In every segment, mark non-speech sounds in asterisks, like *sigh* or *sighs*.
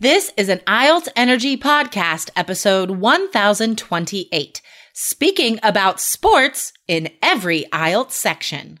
This is an IELTS Energy Podcast, episode 1028, speaking about sports in every IELTS section.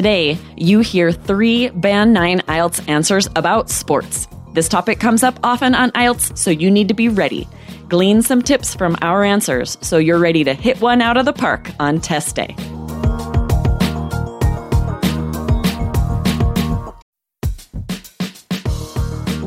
Today, you hear three Band 9 IELTS answers about sports. This topic comes up often on IELTS, so you need to be ready. Glean some tips from our answers so you're ready to hit one out of the park on test day.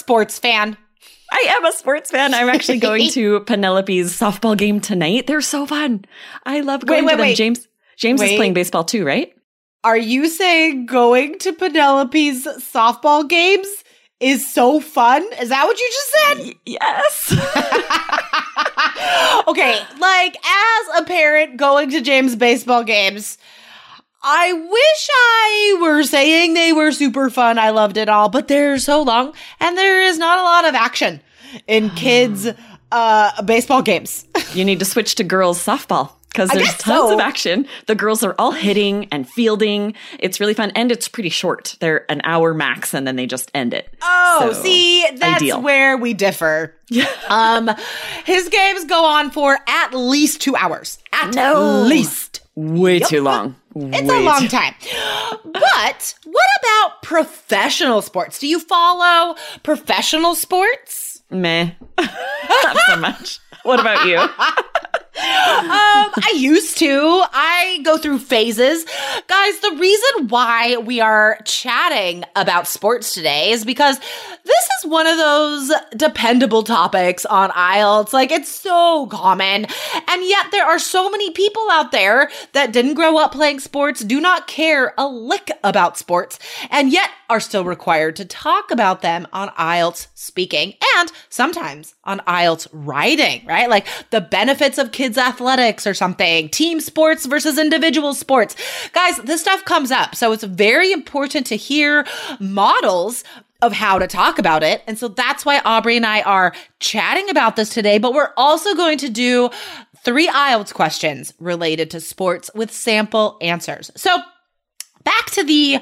Sports fan? I am a sports fan. I'm actually *laughs* going to Penelope's softball game tonight. They're so fun. I love going Wait, wait, to them. wait. James James is playing baseball too, right? Are you saying going to Penelope's softball games is so fun? Is that what you just said? Yes. *laughs* okay, like as a parent going to James baseball games, I wish I were saying they were super fun. I loved it all, but they're so long and there is not a lot of action in *sighs* kids uh baseball games. *laughs* you need to switch to girls softball because there's tons so. of action. The girls are all hitting and fielding. It's really fun and it's pretty short. They're an hour max and then they just end it. Oh, So, see, that's ideal. where we differ. *laughs* um his games go on for at least 2 hours. At No. least. Way too long. It's Way a long time. But what about professional sports? Do you follow professional sports? Meh. *laughs* Not so much. What about you? *laughs* Um, I used to. I go through phases. Guys, the reason why we are chatting about sports today is because this is one of those dependable topics on IELTS. Like, it's so common. And yet, there are so many people out there that didn't grow up playing sports, do not care a lick about sports, and yet are still required to talk about them on IELTS speaking and sometimes on IELTS writing, right? Like the benefits of kids' athletics or something, team sports versus individual sports. Guys, this stuff comes up. So it's very important to hear models of how to talk about it. And so that's why Aubrey and I are chatting about this today, but we're also going to do three IELTS questions related to sports with sample answers. So back to the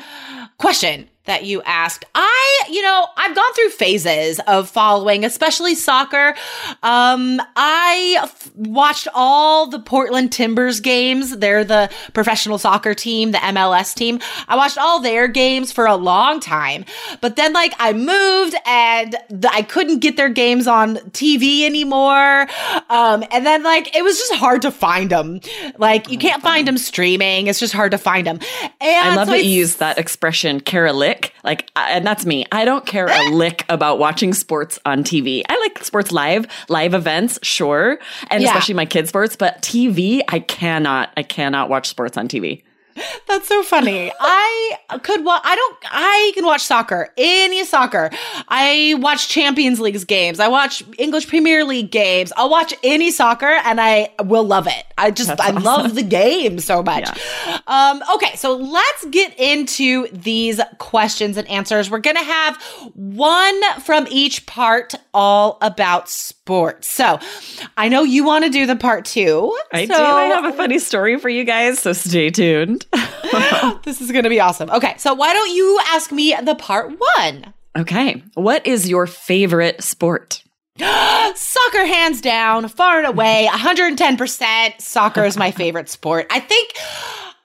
question that you asked. I, you know, I've gone through phases of following, especially soccer. Um, I f- watched all the Portland Timbers games. They're the professional soccer team, the MLS team. I watched all their games for a long time, but then like I moved and the, I couldn't get their games on TV anymore. Um, and then like it was just hard to find them. Like you can't find them streaming. It's just hard to find them. And I love so that you use that expression, a lick. Like, and that's me. I don't care a *laughs* lick about watching sports on TV. I like sports live, live events, sure. And Yeah. especially my kids' sports, but TV, I cannot, I cannot watch sports on TV. That's so funny. I could watch. I don't. I can watch soccer. Any soccer. I watch Champions Leagues games. I watch English Premier League games. I'll watch any soccer, and I will love it. I just. That's I awesome. love the game so much. Um. Okay. So let's get into these questions and answers. We're gonna have one from each part, all about sports. So I know you want to do the part two. I so do. I have a funny story for you guys, so stay tuned. *laughs* *laughs* this is going to be awesome. Okay, so why don't you ask me the part one? okay. What is your favorite sport? *gasps* Soccer, hands down, far and away, 110%. Soccer is my favorite sport. I think.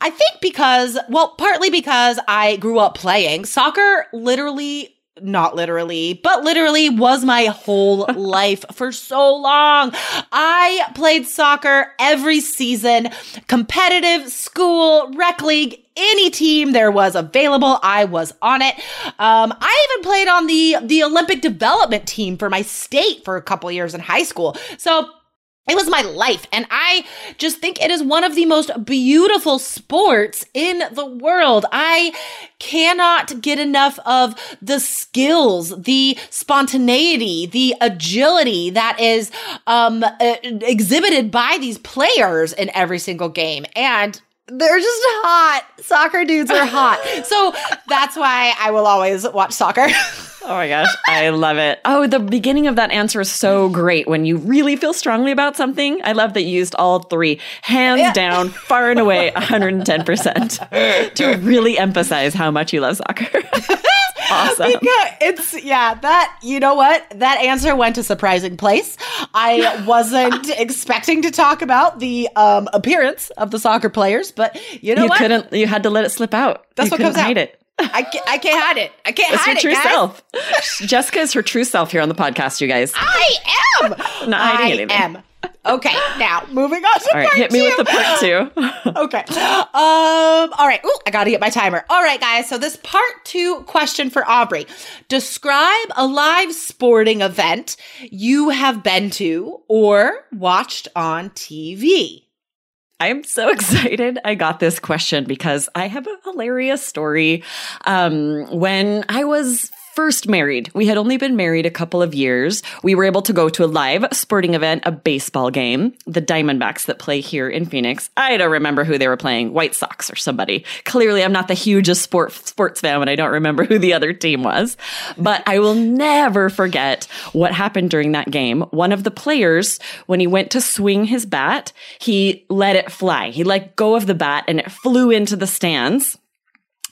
I think because, well, partly because I grew up playing soccer, literally, not literally, but literally was my whole *laughs* life for so long. I played soccer every season, competitive, school, rec league, any team there was available, I was on it. Um, I even played on the the Olympic development team for my state for a couple years in high school. So it was my life. And I just think it is one of the most beautiful sports in the world. I cannot get enough of the skills, the spontaneity, the agility that is um, uh, exhibited by these players in every single game. And they're just hot. Soccer dudes are hot. *laughs* So that's why I will always watch soccer. *laughs* Oh my gosh, I love it. Oh, the beginning of that answer is so great when you really feel strongly about something. I love that you used all three, hands Yeah. down, far and away, 110% *laughs* to really emphasize how much you love soccer. Awesome. Yeah, it's yeah, that you know what? That answer went a surprising place. I *laughs* wasn't expecting to talk about the um appearance of the soccer players, but you know You what? couldn't, you had to let it slip out. That's you what couldn't comes out. it. I can't, hide it. I can't hide it. I can't It's hide your it, true guys. self. Jessica is her true self here on the podcast, you guys. I am. Not hiding I anything. am. Okay, now moving on to All right, part hit me with the part two. *laughs* Okay. Um, all right. Ooh, I got to get my timer. All right, guys. So this part two question for Aubrey. Describe a live sporting event you have been to or watched on TV. I'm so *laughs* excited I got this question because I have a hilarious story. Um, when I was first married, we had only been married a couple of years. We were able to go to a live sporting event, a baseball game, the Diamondbacks that play here in Phoenix. I don't remember who they were playing, White Sox or somebody. Clearly, I'm not the hugest sport, sports fan and I don't remember who the other team was. But I will never forget what happened during that game. One of the players, when he went to swing his bat, he let it fly. He let go of the bat and it flew into the stands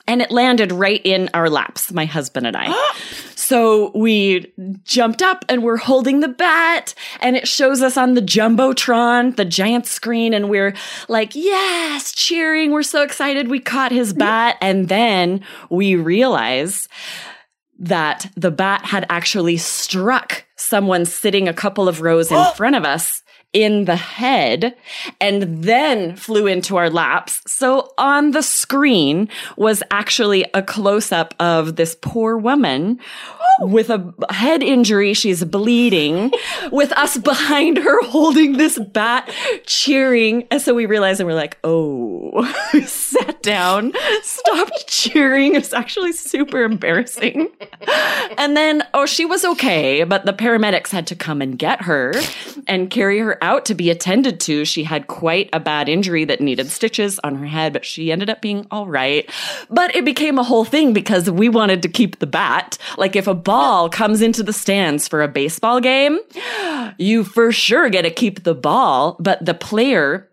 and it landed right in our laps, my husband and I. *gasps* so we jumped up and we're holding the bat and it shows us on the Jumbotron, the giant screen, and we're like, yes, cheering. We're so excited. We caught his bat. And then we realize that the bat had actually struck someone sitting a couple of rows in *gasps* front of us in the head and then flew into our laps. So on the screen was actually a close up of this poor woman with a head injury. She's bleeding *laughs* with us behind her holding this bat cheering. And so we realized and we're like, oh, *laughs* sat down, stopped cheering. It was actually super embarrassing. And then, oh, she was okay, but the paramedics had to come and get her and carry her out to be attended to. She had quite a bad injury that needed stitches on her head, but she ended up being all right. But it became a whole thing because we wanted to keep the bat. Like if a ball comes into the stands for a baseball game, you for sure get to keep the ball, but the player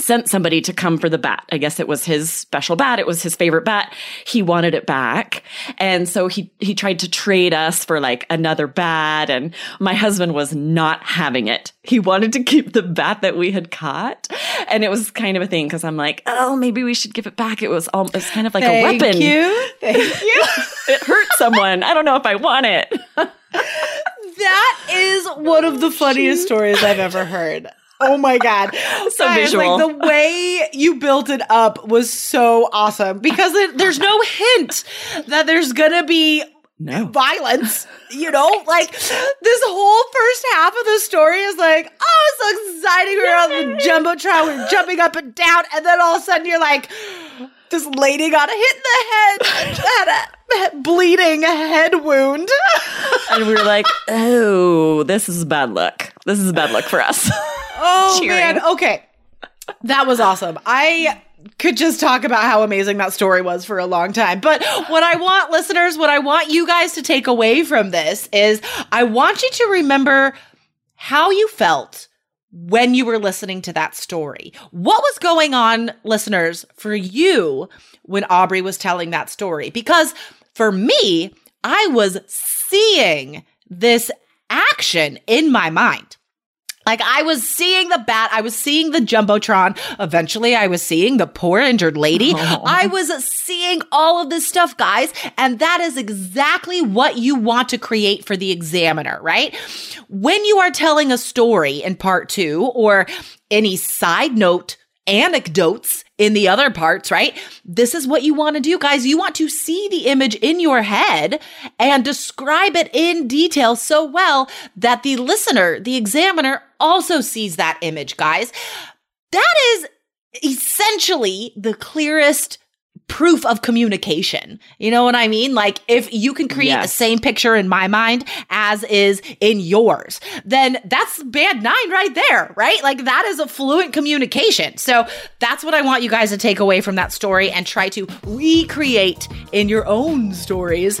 sent somebody to come for the bat. I guess it was his special bat. It was his favorite bat. He wanted it back. And so he, he tried to trade us for like another bat. And my husband was not having it. He wanted to keep the bat that we had caught. And it was kind of a thing because I'm like, oh, maybe we should give it back. It was, all, it was kind of like a weapon. Thank you. Thank *laughs* you. It hurt someone. I don't know if I want it. *laughs* that is one of the funniest *laughs* stories I've ever heard. Oh my god! *laughs* So Guys, visual. Like the way you built it up was so awesome because it, there's no hint that there's gonna be No. violence. You know, like this whole first half of the story is like, oh, it's so exciting. We're on the jumbotron, we're jumping up and down, and then all of a sudden you're like, this lady got a hit in the head, had a bleeding head wound. and we were like, oh, this is bad luck. This is bad luck for us. *laughs* Oh Cheering. man, okay. That was awesome. I could just talk about how amazing that story was for a long time. But what I want listeners, what I want you guys to take away from this is I want you to remember how you felt when you were listening to that story. What was going on, listeners, for you when Aubrey was telling that story? Because for me, I was seeing this action in my mind. Like I was seeing the bat, I was seeing the jumbotron. Eventually, I was seeing the poor injured lady. Oh. I was seeing all of this stuff, guys, and that is exactly what you want to create for the examiner, right? When you are telling a story in part two, or any side note anecdotes in the other parts, right? This is what you want to do, guys. You want to see the image in your head and describe it in detail so well that the listener, the examiner, also sees that image, guys. That is essentially the clearest proof of communication. You know what I mean? Like if you can create the same picture in my mind as is in yours, then that's band nine right there, right? Like that is a fluent communication. So that's what I want you guys to take away from that story and try to recreate in your own stories.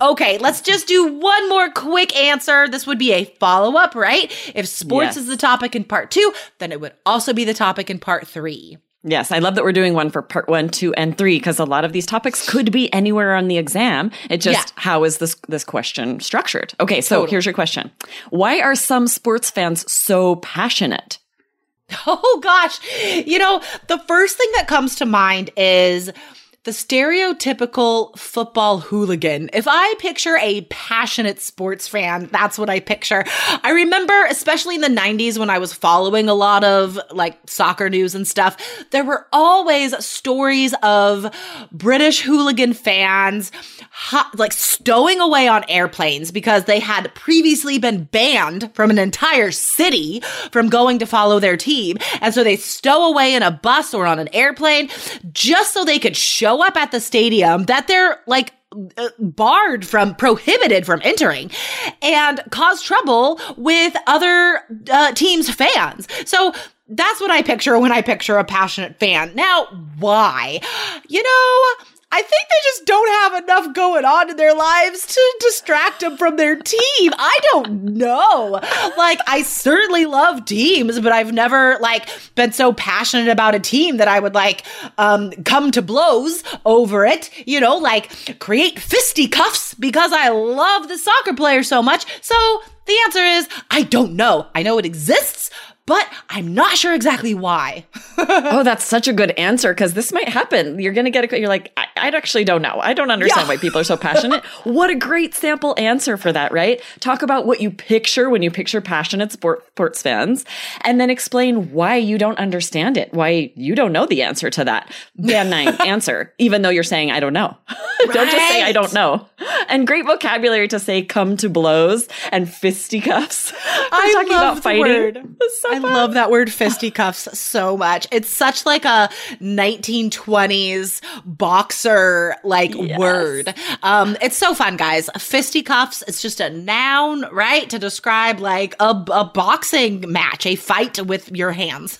Okay, let's just do one more quick answer. This would be a follow up, right? If sports Yes. is the topic in part two, then it would also be the topic in part three. Yes, I love that we're doing one for part one, two, and three because a lot of these topics could be anywhere on the exam. It just Yeah. how is this this question structured? Okay, so here's your question: Why are some sports fans so passionate? *laughs* Oh gosh. You know, the first thing that comes to mind is the stereotypical football hooligan. If I picture a passionate sports fan, that's what I picture. I remember, especially in the 90s when I was following a lot of like soccer news and stuff, there were always stories of British hooligan fans ho- like stowing away on airplanes because they had previously been banned from an entire city from going to follow their team. And so they stow away in a bus or on an airplane just so they could show up at the stadium that they're like uh, barred from prohibited from entering and cause trouble with other uh, teams fans. So that's what i picture when i picture a passionate fan. Now why? You know I think they just don't have enough going on in their lives to distract them from their team. I don't know. Like, I certainly love teams, but I've never like been so passionate about a team that I would like um come to blows over it, you know, like create fisticuffs because I love the soccer player so much. So the answer is I don't know. I know it exists, but I'm not sure exactly why. *laughs* oh, that's such a good answer because this might happen. You're going to get a, you're like, I, I actually don't know. I don't understand Yeah. why people are so passionate. *laughs* what a great sample answer for that, right? Talk about what you picture when you picture passionate sport, sports fans and then explain why you don't understand it, why you don't know the answer to that. Band *laughs* nine, answer, even though you're saying, I don't know. *laughs* don't just say, I don't know. And great vocabulary to say come to blows and fisticuffs. *laughs* We're I talking love about fighting. word. *laughs* So I fun. love that word fisticuffs so much. It's such like a 1920s boxer like Yes. word. Um, it's so fun, guys. Fisticuffs. It's just a noun, right, to describe like a, a boxing match, a fight with your hands.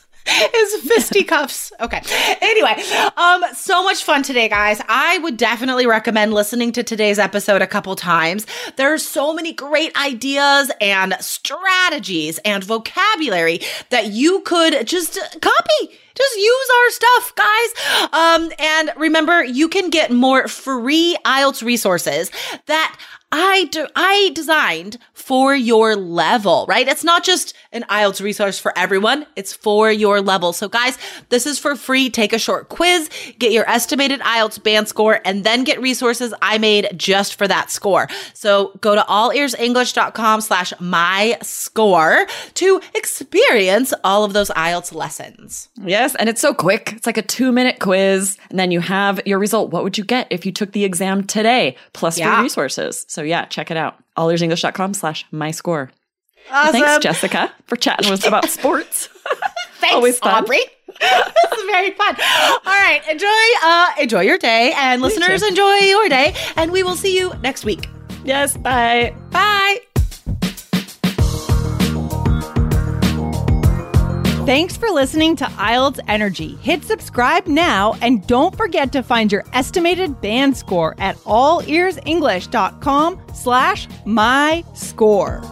Is fisticuffs. Okay. Anyway, um, so much fun today, guys. I would definitely recommend listening to today's episode a couple times. There are so many great ideas and strategies and vocabulary that you could just copy. Just use our stuff, guys. Um, and remember, you can get more free IELTS resources that I do, I designed for your level, right? It's not just an IELTS resource for everyone. It's for your level. So guys, this is for free. Take a short quiz, get your estimated IELTS band score, and then get resources I made just for that score. So go to allearsenglish.com slash my score to experience all of those IELTS lessons. Yes, and it's so quick. It's like a two minute quiz, and then you have your result. What would you get if you took the exam today? Plus Yeah. free resources. So yeah, check it out. allearsenglish.com slash my score. Awesome. Thanks, Jessica, for chatting with us about *laughs* sports. Thanks, *laughs* Always fun. Aubrey. this is very fun. All right, enjoy uh enjoy your day and listeners too. enjoy your day and we will see you next week. yes, bye. Bye. Thanks for listening to IELTS Energy. Hit subscribe now and don't forget to find your estimated band score at allearsenglish.com slash my score.